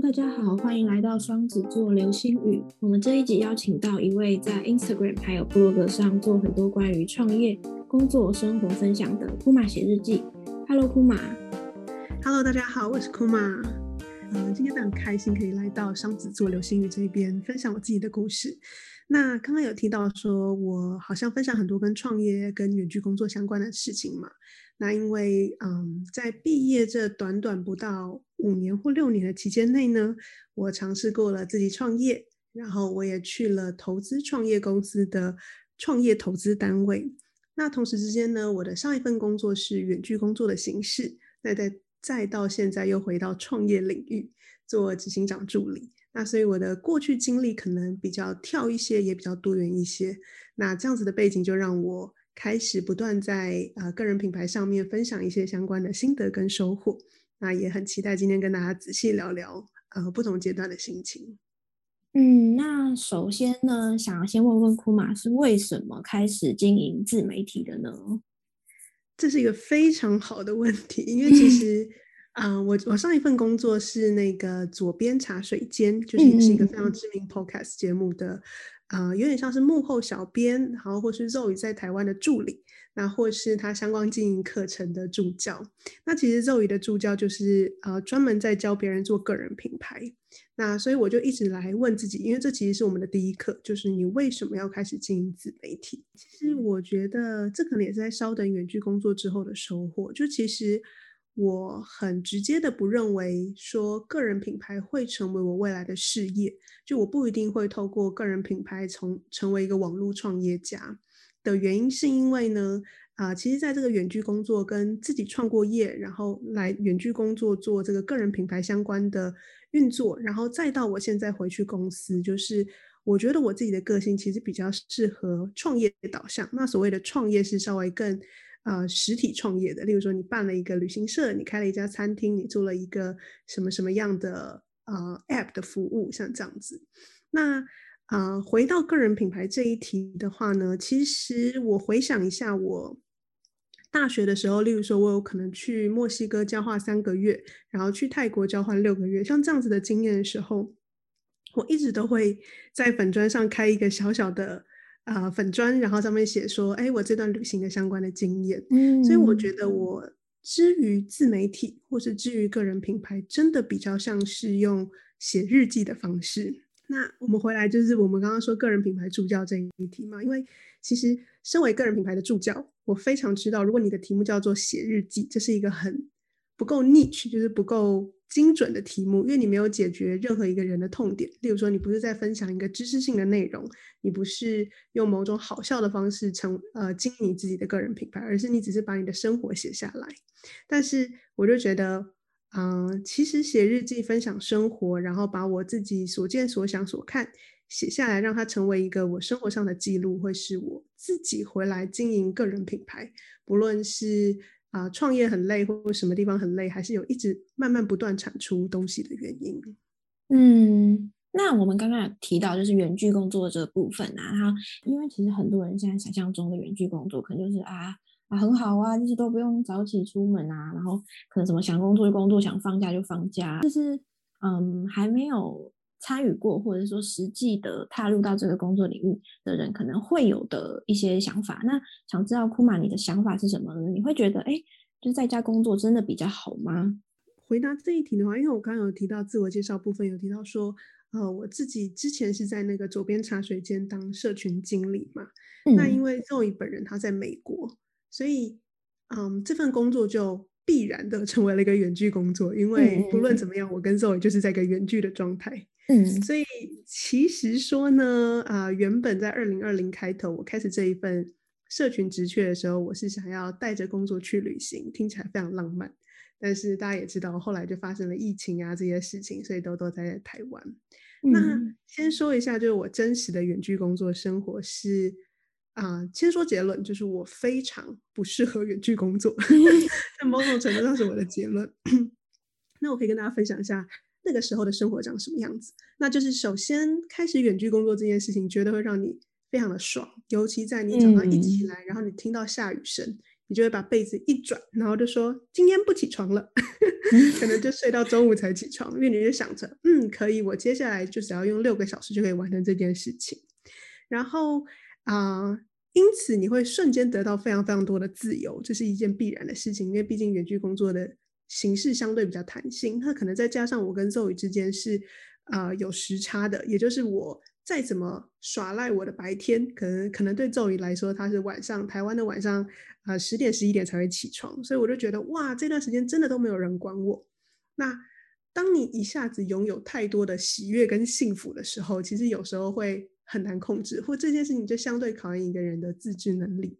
大家好，欢迎来到双子座流星雨。我们这一集邀请到一位在 Instagram 还有 blog 上做很多关于创业、工作、生活分享的库玛写日记。Hello，库玛。Hello，大家好，我是库玛。嗯，今天非常开心可以来到双子座流星雨这边分享我自己的故事。那刚刚有提到说我好像分享很多跟创业、跟远距工作相关的事情嘛。那因为嗯，在毕业这短短不到五年或六年的期间内呢，我尝试过了自己创业，然后我也去了投资创业公司的创业投资单位。那同时之间呢，我的上一份工作是远距工作的形式，再再再到现在又回到创业领域做执行长助理。那所以我的过去经历可能比较跳一些，也比较多元一些。那这样子的背景就让我。开始不断在呃个人品牌上面分享一些相关的心得跟收获，那也很期待今天跟大家仔细聊聊呃不同阶段的心情。嗯，那首先呢，想要先问问库马是为什么开始经营自媒体的呢？这是一个非常好的问题，因为其实啊，我我上一份工作是那个左边茶水间，就是也是一个非常知名 podcast 节目的。呃，有点像是幕后小编，然后或是肉宇在台湾的助理，那或是他相关经营课程的助教。那其实肉宇的助教就是呃专门在教别人做个人品牌。那所以我就一直来问自己，因为这其实是我们的第一课，就是你为什么要开始经营自媒体？其实我觉得这可能也是在稍等远距工作之后的收获。就其实。我很直接的不认为说个人品牌会成为我未来的事业，就我不一定会透过个人品牌从成为一个网络创业家的原因，是因为呢，啊，其实在这个远距工作跟自己创过业，然后来远距工作做这个个人品牌相关的运作，然后再到我现在回去公司，就是我觉得我自己的个性其实比较适合创业导向。那所谓的创业是稍微更。呃，实体创业的，例如说你办了一个旅行社，你开了一家餐厅，你做了一个什么什么样的呃 App 的服务，像这样子。那呃，回到个人品牌这一题的话呢，其实我回想一下，我大学的时候，例如说我有可能去墨西哥交换三个月，然后去泰国交换六个月，像这样子的经验的时候，我一直都会在粉砖上开一个小小的。啊，粉砖，然后上面写说，哎，我这段旅行的相关的经验。嗯，所以我觉得我之于自媒体，或是之于个人品牌，真的比较像是用写日记的方式。那我们回来就是我们刚刚说个人品牌助教这一题嘛，因为其实身为个人品牌的助教，我非常知道，如果你的题目叫做写日记，这是一个很不够 niche，就是不够。精准的题目，因为你没有解决任何一个人的痛点。例如说，你不是在分享一个知识性的内容，你不是用某种好笑的方式成呃经营你自己的个人品牌，而是你只是把你的生活写下来。但是我就觉得，嗯，其实写日记分享生活，然后把我自己所见所想所看写下来，让它成为一个我生活上的记录，会是我自己回来经营个人品牌，不论是。啊，创业很累，或者什么地方很累，还是有一直慢慢不断产出东西的原因。嗯，那我们刚刚有提到就是远距工作这个部分啊，然后因为其实很多人现在想象中的远距工作，可能就是啊啊很好啊，就是都不用早起出门啊，然后可能什么想工作就工作，想放假就放假，就是嗯还没有。参与过或者说实际的踏入到这个工作领域的人，可能会有的一些想法。那想知道库玛你的想法是什么呢？你会觉得，哎，就是在家工作真的比较好吗？回答这一题的话，因为我刚刚有提到自我介绍部分，有提到说，呃，我自己之前是在那个左边茶水间当社群经理嘛。那因为 Zoe 本人他在美国，所以，嗯，这份工作就必然的成为了一个远距工作。因为不论怎么样，我跟 Zoe 就是在一个远距的状态。嗯，所以其实说呢，啊，原本在二零二零开头我开始这一份社群职缺的时候，我是想要带着工作去旅行，听起来非常浪漫。但是大家也知道，后来就发生了疫情啊这些事情，所以都都在台湾。那先说一下，就是我真实的远距工作生活是啊，先说结论，就是我非常不适合远距工作，在某种程度上是我的结论。那我可以跟大家分享一下。那个时候的生活长什么样子？那就是首先开始远距工作这件事情，绝对会让你非常的爽。尤其在你早上一起来，然后你听到下雨声，你就会把被子一转，然后就说今天不起床了，可能就睡到中午才起床，因为你就想着，嗯，可以，我接下来就只要用六个小时就可以完成这件事情。然后啊，因此你会瞬间得到非常非常多的自由，这是一件必然的事情，因为毕竟远距工作的形式相对比较弹性，那可能再加上我跟周宇之间是啊有时差的，也就是我。再怎么耍赖，我的白天可能可能对周瑜来说，他是晚上台湾的晚上，啊十点十一点才会起床，所以我就觉得哇，这段时间真的都没有人管我。那当你一下子拥有太多的喜悦跟幸福的时候，其实有时候会很难控制，或这件事情就相对考验一个人的自制能力。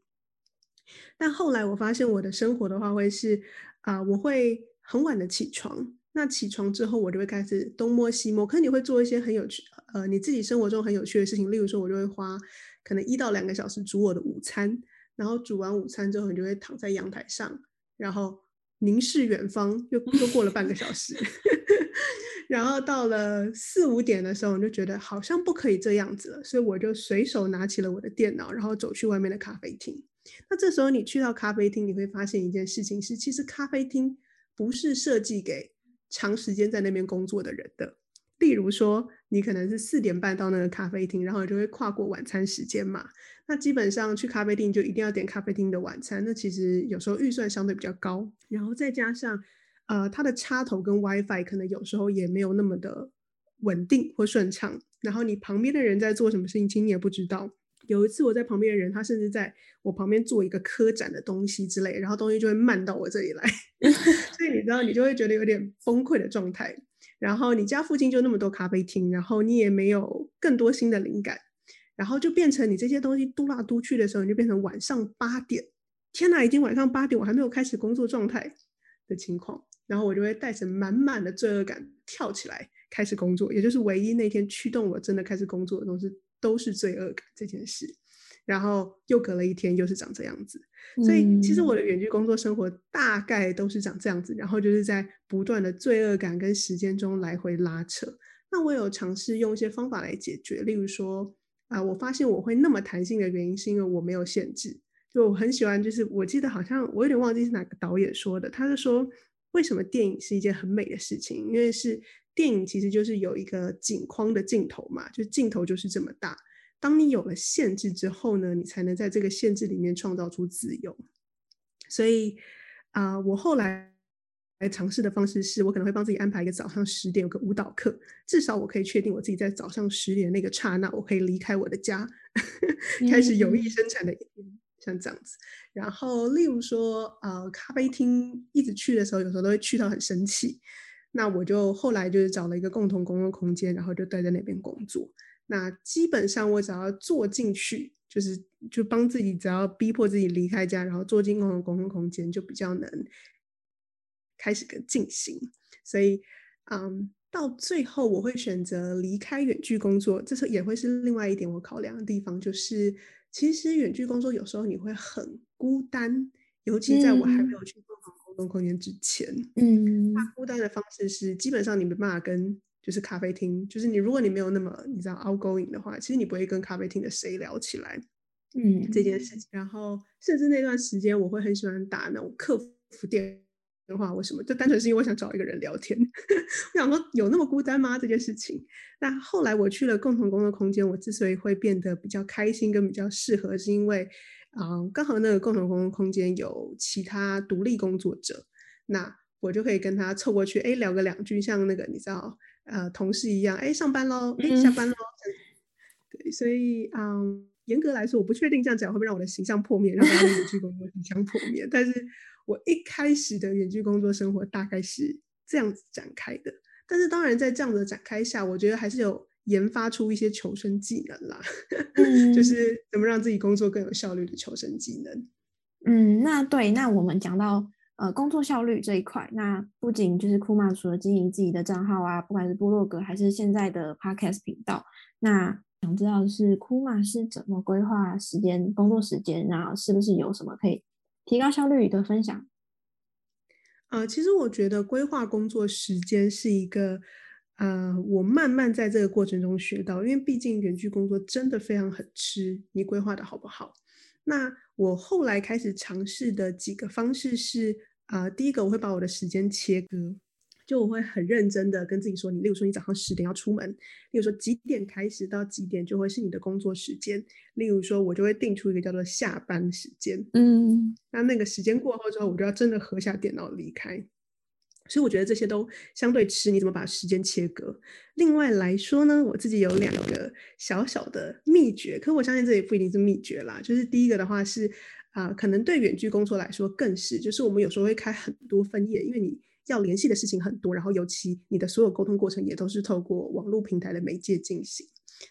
但后来我发现，我的生活的话会是啊，我会很晚的起床。那起床之后，我就会开始东摸西摸，可能你会做一些很有趣，呃，你自己生活中很有趣的事情。例如说，我就会花可能一到两个小时煮我的午餐，然后煮完午餐之后，你就会躺在阳台上，然后凝视远方，又又过了半个小时，然后到了四五点的时候，你就觉得好像不可以这样子了，所以我就随手拿起了我的电脑，然后走去外面的咖啡厅。那这时候你去到咖啡厅，你会发现一件事情是，其实咖啡厅不是设计给长时间在那边工作的人的，例如说，你可能是四点半到那个咖啡厅，然后就会跨过晚餐时间嘛。那基本上去咖啡厅就一定要点咖啡厅的晚餐，那其实有时候预算相对比较高，然后再加上，呃，它的插头跟 WiFi 可能有时候也没有那么的稳定或顺畅，然后你旁边的人在做什么事情，其实你也不知道。有一次我在旁边的人，他甚至在我旁边做一个科展的东西之类，然后东西就会慢到我这里来，所以你知道你就会觉得有点崩溃的状态。然后你家附近就那么多咖啡厅，然后你也没有更多新的灵感，然后就变成你这些东西嘟来嘟去的时候，你就变成晚上八点，天哪，已经晚上八点，我还没有开始工作状态的情况，然后我就会带着满满的罪恶感跳起来开始工作，也就是唯一那天驱动我真的开始工作的东西。都是罪恶感这件事，然后又隔了一天，又是长这样子。所以其实我的远距工作生活大概都是长这样子，然后就是在不断的罪恶感跟时间中来回拉扯。那我有尝试用一些方法来解决，例如说啊，我发现我会那么弹性的原因是因为我没有限制。就我很喜欢，就是我记得好像我有点忘记是哪个导演说的，他是说为什么电影是一件很美的事情，因为是。电影其实就是有一个景框的镜头嘛，就镜头就是这么大。当你有了限制之后呢，你才能在这个限制里面创造出自由。所以啊，我后来来尝试的方式是，我可能会帮自己安排一个早上十点有个舞蹈课，至少我可以确定我自己在早上十点那个刹那，我可以离开我的家，开始有意生产的一天，像这样子。然后，例如说，呃，咖啡厅一直去的时候，有时候都会去到很生气。那我就后来就是找了一个共同公共空间，然后就待在那边工作。那基本上我只要坐进去，就是就帮自己，只要逼迫自己离开家，然后坐进共同公共空间，就比较能开始跟进行。所以，嗯，到最后我会选择离开远距工作，这是也会是另外一点我考量的地方，就是其实远距工作有时候你会很孤单，尤其在我还没有去共同。公空间之前，嗯，那孤单的方式是基本上你没办法跟，就是咖啡厅，就是你如果你没有那么你知道 outgoing 的话，其实你不会跟咖啡厅的谁聊起来，嗯，这件事情。然后甚至那段时间，我会很喜欢打那种客服电话，为什么？就单纯是因为我想找一个人聊天。我想说，有那么孤单吗？这件事情。那后来我去了共同工作空间，我之所以会变得比较开心跟比较适合，是因为。嗯，刚好那个共同工作空间有其他独立工作者，那我就可以跟他凑过去，哎，聊个两句，像那个你知道，呃，同事一样，哎，上班喽，哎，下班喽。对，所以嗯，严格来说，我不确定这样讲会不会让我的形象破灭，让大家远距工作形象破灭。但是我一开始的远距工作生活大概是这样子展开的。但是当然，在这样的展开下，我觉得还是有。研发出一些求生技能啦，就是怎么让自己工作更有效率的求生技能。嗯，那对，那我们讲到呃工作效率这一块，那不仅就是库玛除了经营自己的账号啊，不管是部落格还是现在的 podcast 频道，那想知道的是库玛是怎么规划时间、工作时间，然后是不是有什么可以提高效率的分享？呃，其实我觉得规划工作时间是一个。呃，我慢慢在这个过程中学到，因为毕竟远距工作真的非常很吃你规划的好不好。那我后来开始尝试的几个方式是，啊，第一个我会把我的时间切割。就我会很认真的跟自己说，你例如说你早上十点要出门，例如说几点开始到几点就会是你的工作时间，例如说我就会定出一个叫做下班时间，嗯，那那个时间过后之后，我就要真的合下电脑离开。所以我觉得这些都相对吃你怎么把时间切割。另外来说呢，我自己有两个小小的秘诀，可我相信这也不一定是秘诀啦。就是第一个的话是啊，可能对远距工作来说更是，就是我们有时候会开很多分页，因为你。要联系的事情很多，然后尤其你的所有沟通过程也都是透过网络平台的媒介进行。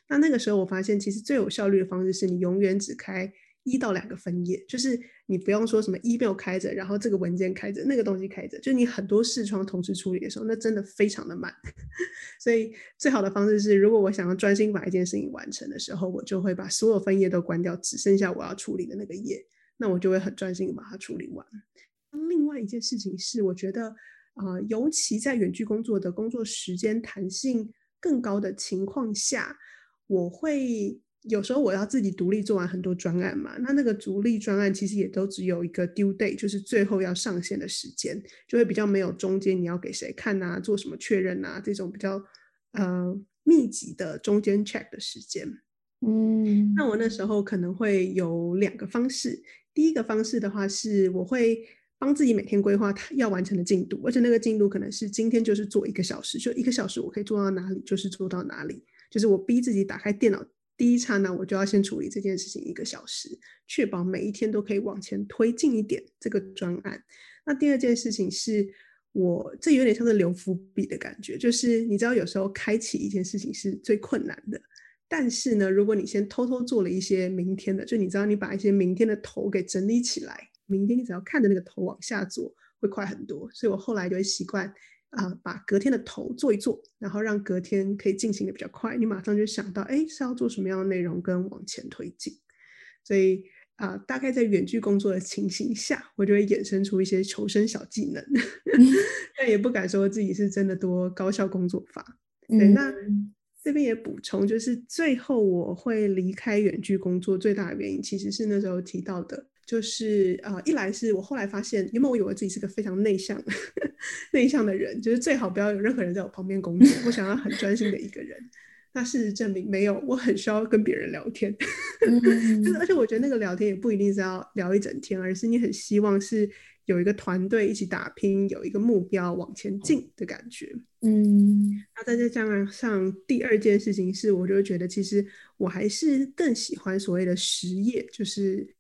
那那个时候我发现，其实最有效率的方式是你永远只开一到两个分页，就是你不用说什么 email 开着，然后这个文件开着，那个东西开着，就你很多视窗同时处理的时候，那真的非常的慢。所以最好的方式是，如果我想要专心把一件事情完成的时候，我就会把所有分页都关掉，只剩下我要处理的那个页，那我就会很专心把它处理完。另外一件事情是，我觉得。啊，尤其在远距工作的工作时间弹性更高的情况下，我会有时候我要自己独立做完很多专案嘛。那那个独立专案其实也都只有一个 due date，就是最后要上线的时间，就会比较没有中间你要给谁看啊，做什么确认啊这种比较呃密集的中间 check 的时间。嗯，那我那时候可能会有两个方式。第一个方式的话是我会。帮自己每天规划他要完成的进度，而且那个进度可能是今天就是做一个小时，就一个小时我可以做到哪里就是做到哪里，就是我逼自己打开电脑第一刹那我就要先处理这件事情一个小时，确保每一天都可以往前推进一点这个专案。那第二件事情是我这有点像是留伏笔的感觉，就是你知道有时候开启一件事情是最困难的，但是呢，如果你先偷偷做了一些明天的，就你知道你把一些明天的头给整理起来。明天你只要看着那个头往下做，会快很多。所以我后来就会习惯啊，把隔天的头做一做，然后让隔天可以进行的比较快。你马上就想到，哎，是要做什么样的内容，跟往前推进。所以啊，大概在远距工作的情形下，我就会衍生出一些求生小技能，但也不敢说自己是真的多高效工作法。对，那这边也补充，就是最后我会离开远距工作最大的原因，其实是那时候提到的。就是呃，一来是我后来发现，因为我以为自己是个非常内向、内向的人，就是最好不要有任何人在我旁边工作，我想要很专心的一个人。那事实证明没有，我很需要跟别人聊天。就是而且我觉得那个聊天也不一定是要聊一整天，而是你很希望是有一个团队一起打拼，有一个目标往前进的感觉。嗯，那再再加上第二件事情是，我就觉得其实我还是更喜欢所谓的实业，就是。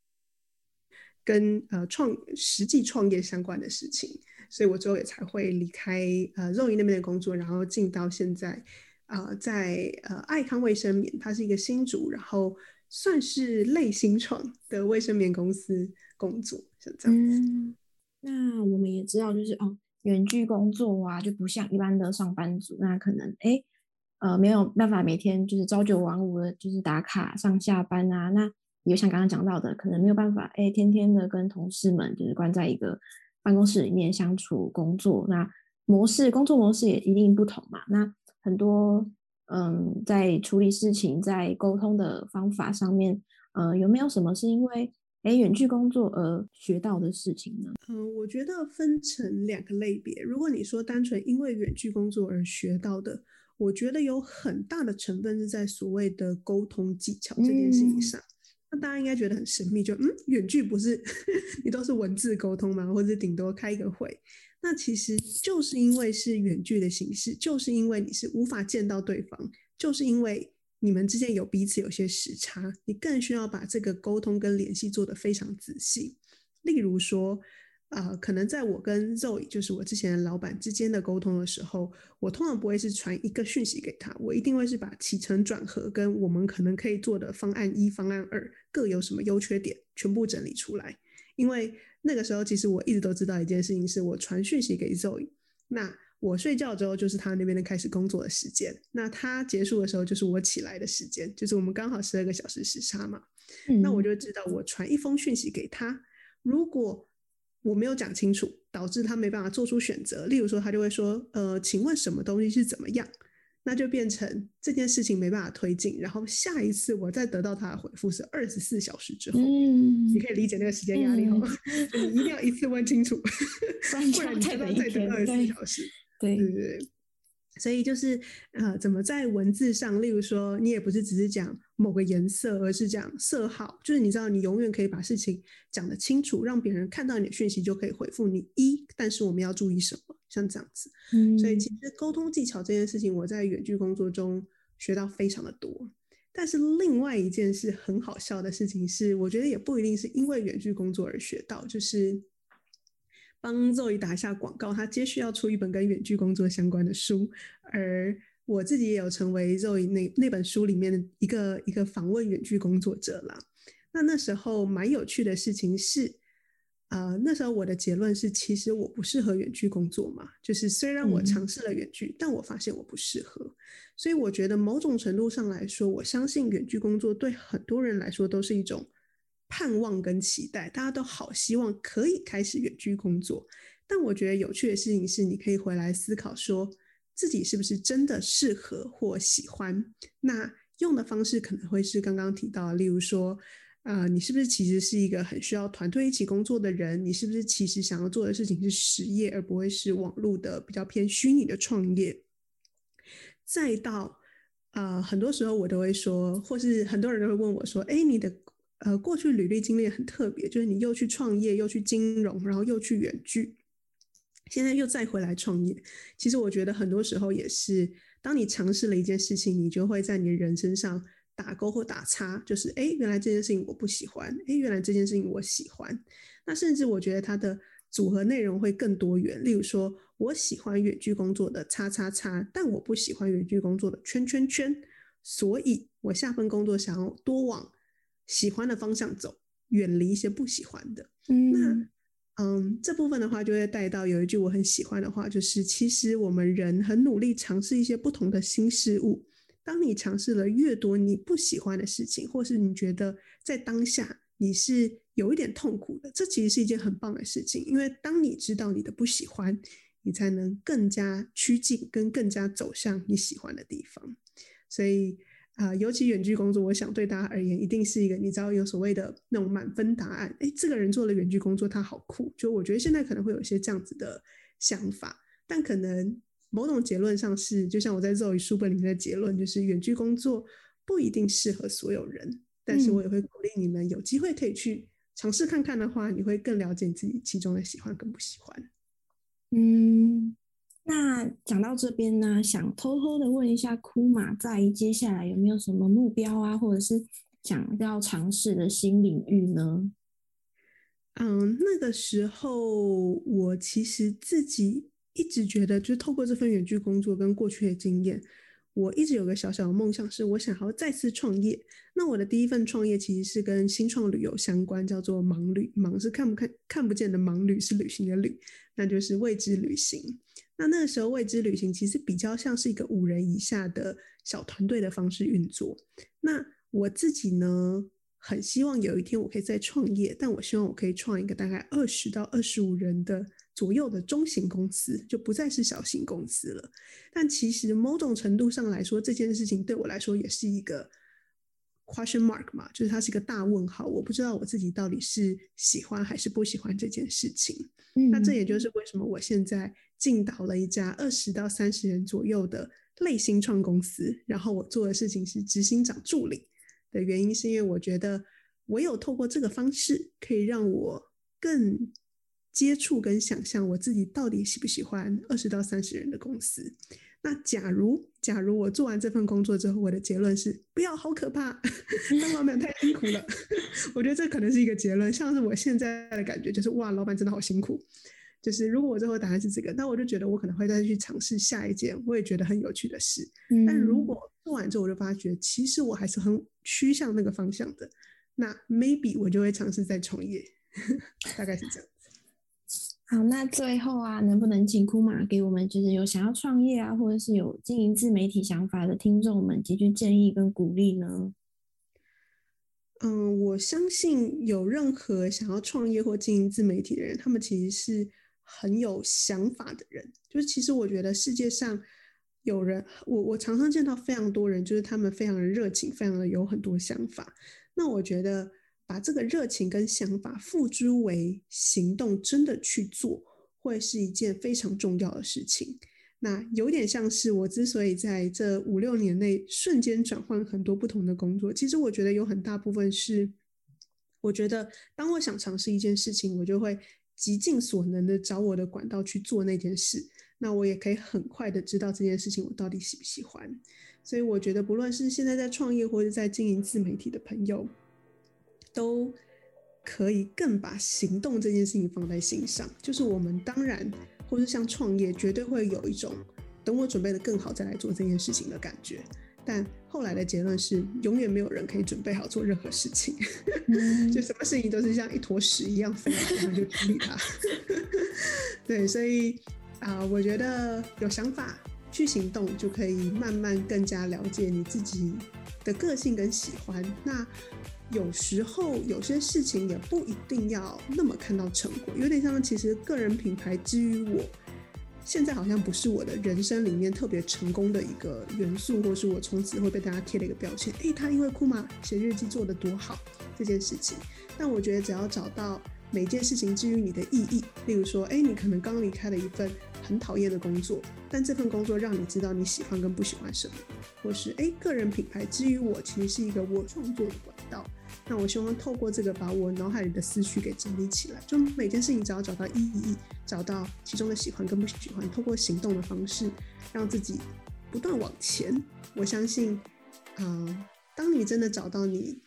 跟呃创实际创业相关的事情，所以我最后也才会离开呃肉营那边的工作，然后进到现在啊在呃爱康卫生棉，它是一个新主，然后算是类新创的卫生棉公司工作，是这样子。那我们也知道，就是哦远距工作啊，就不像一般的上班族，那可能哎呃没有办法每天就是朝九晚五的，就是打卡上下班啊，那。也像刚刚讲到的，可能没有办法，哎，天天的跟同事们就是关在一个办公室里面相处工作，那模式工作模式也一定不同嘛。那很多嗯，在处理事情、在沟通的方法上面，呃，有没有什么是因为哎远距工作而学到的事情呢？嗯，我觉得分成两个类别。如果你说单纯因为远距工作而学到的，我觉得有很大的成分是在所谓的沟通技巧这件事情上。那大家应该觉得很神秘，就嗯，远距不是 你都是文字沟通吗？或者顶多开一个会？那其实就是因为是远距的形式，就是因为你是无法见到对方，就是因为你们之间有彼此有些时差，你更需要把这个沟通跟联系做得非常仔细。例如说。呃，可能在我跟 Zoe，就是我之前的老板之间的沟通的时候，我通常不会是传一个讯息给他，我一定会是把起承转合跟我们可能可以做的方案一、方案二各有什么优缺点，全部整理出来。因为那个时候，其实我一直都知道一件事情，是我传讯息给 Zoe，那我睡觉之后就是他那边的开始工作的时间，那他结束的时候就是我起来的时间，就是我们刚好十二个小时时差嘛。那我就知道，我传一封讯息给他，如果我没有讲清楚，导致他没办法做出选择。例如说，他就会说：“呃，请问什么东西是怎么样？”那就变成这件事情没办法推进，然后下一次我再得到他的回复是二十四小时之后，嗯，你可以理解那个时间压力哈，你 一定要一次问清楚，不然你再等二十四小时，对对对。所以就是呃，怎么在文字上，例如说，你也不是只是讲某个颜色，而是讲色号，就是你知道，你永远可以把事情讲得清楚，让别人看到你的讯息就可以回复你一。但是我们要注意什么？像这样子。嗯，所以其实沟通技巧这件事情，我在远距工作中学到非常的多。但是另外一件事很好笑的事情是，我觉得也不一定是因为远距工作而学到，就是。帮 Zoe 打一下广告，他接续要出一本跟远距工作相关的书，而我自己也有成为 Zoe 那那本书里面的一个一个访问远距工作者啦。那那时候蛮有趣的事情是，呃，那时候我的结论是，其实我不适合远距工作嘛，就是虽然我尝试了远距，但我发现我不适合。所以我觉得某种程度上来说，我相信远距工作对很多人来说都是一种。盼望跟期待，大家都好希望可以开始远距工作。但我觉得有趣的事情是，你可以回来思考，说自己是不是真的适合或喜欢。那用的方式可能会是刚刚提到，例如说，呃，你是不是其实是一个很需要团队一起工作的人？你是不是其实想要做的事情是实业，而不会是网络的比较偏虚拟的创业？再到，呃，很多时候我都会说，或是很多人都会问我说，哎，你的。呃，过去履历经历很特别，就是你又去创业，又去金融，然后又去远距，现在又再回来创业。其实我觉得很多时候也是，当你尝试了一件事情，你就会在你人身上打勾或打叉，就是哎，原来这件事情我不喜欢，哎，原来这件事情我喜欢。那甚至我觉得它的组合内容会更多元，例如说我喜欢远距工作的叉叉叉，但我不喜欢远距工作的圈圈圈，所以我下份工作想要多往。喜欢的方向走，远离一些不喜欢的。嗯，那嗯，这部分的话就会带到有一句我很喜欢的话，就是其实我们人很努力尝试一些不同的新事物。当你尝试了越多你不喜欢的事情，或是你觉得在当下你是有一点痛苦的，这其实是一件很棒的事情。因为当你知道你的不喜欢，你才能更加趋近跟更加走向你喜欢的地方。所以。啊，尤其远距工作，我想对大家而言，一定是一个你知道有所谓的那种满分答案。哎，这个人做了远距工作，他好酷。就我觉得现在可能会有一些这样子的想法，但可能某种结论上是，就像我在肉语书本里面的结论，就是远距工作不一定适合所有人。但是我也会鼓励你们有机会可以去尝试看看的话，你会更了解自己其中的喜欢跟不喜欢。嗯。那讲到这边呢，想偷偷的问一下，库马在接下来有没有什么目标啊，或者是想要尝试的新领域呢？嗯，那个时候我其实自己一直觉得，就透过这份远距工作跟过去的经验。我一直有个小小的梦想，是我想要再次创业。那我的第一份创业其实是跟新创旅游相关，叫做盲旅。盲是看不看看不见的盲旅，是旅行的旅，那就是未知旅行。那那个时候未知旅行其实比较像是一个五人以下的小团队的方式运作。那我自己呢，很希望有一天我可以再创业，但我希望我可以创一个大概二十到二十五人的。左右的中型公司就不再是小型公司了，但其实某种程度上来说，这件事情对我来说也是一个 question mark 嘛，就是它是一个大问号。我不知道我自己到底是喜欢还是不喜欢这件事情。那这也就是为什么我现在进到了一家二十到三十人左右的类新创公司，然后我做的事情是执行长助理的原因，是因为我觉得唯有透过这个方式，可以让我更。接触跟想象我自己到底喜不喜欢二十到三十人的公司？那假如假如我做完这份工作之后，我的结论是不要，好可怕，当老板太辛苦了。我觉得这可能是一个结论。像是我现在的感觉就是哇，老板真的好辛苦。就是如果我最后答案是这个，那我就觉得我可能会再去尝试下一件我也觉得很有趣的事。但如果做完之后我就发觉其实我还是很趋向那个方向的，那 maybe 我就会尝试再创业，大概是这样。好，那最后啊，能不能请库马给我们，就是有想要创业啊，或者是有经营自媒体想法的听众们几句建议跟鼓励呢？嗯，我相信有任何想要创业或经营自媒体的人，他们其实是很有想法的人。就是其实我觉得世界上有人，我我常常见到非常多人，就是他们非常的热情，非常的有很多想法。那我觉得把这个热情跟想法付诸为行动，真的去做，会是一件非常重要的事情。那有点像是我之所以在这五六年内瞬间转换很多不同的工作，其实我觉得有很大部分是，我觉得当我想尝试一件事情，我就会极尽所能的找我的管道去做那件事。那我也可以很快的知道这件事情我到底喜不喜欢。所以我觉得，不论是现在在创业或者在经营自媒体的朋友，都可以更把行动这件事情放在心上。就是我们当然。或是像创业，绝对会有一种等我准备的更好再来做这件事情的感觉。但后来的结论是，永远没有人可以准备好做任何事情，就什么事情都是像一坨屎一样飞来，然后就处理它。对，所以啊，我觉得有想法去行动，就可以慢慢更加了解你自己的个性跟喜欢。那有时候有些事情也不一定要那么看到成果，有点像其实个人品牌之于我，现在好像不是我的人生里面特别成功的一个元素，或是我从此会被大家贴了一个标签。诶，他因为库玛写日记做的多好这件事情，但我觉得只要找到每件事情之于你的意义，例如说，诶，你可能刚离开了一份很讨厌的工作，但这份工作让你知道你喜欢跟不喜欢什么，或是诶，个人品牌之于我其实是一个我创作的管道。那我希望透过这个，把我脑海里的思绪给整理起来。就每件事情，只要找到意义，找到其中的喜欢跟不喜欢，透过行动的方式，让自己不断往前。我相信，啊，当你真的找到你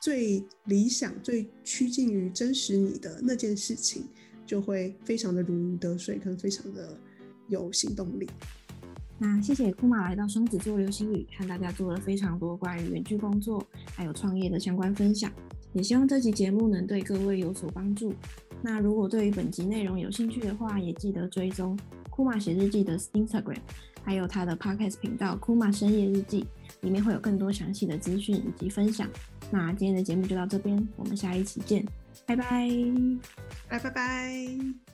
最理想、最趋近于真实你的那件事情，就会非常的如鱼得水，跟非常的有行动力。那谢谢库玛来到双子座流星雨，和大家做了非常多关于远距工作还有创业的相关分享，也希望这期节目能对各位有所帮助。那如果对于本集内容有兴趣的话，也记得追踪库玛写日记的 Instagram，还有他的 Podcast 频道库玛深夜日记，里面会有更多详细的资讯以及分享。那今天的节目就到这边，我们下一期见，拜拜，拜拜拜。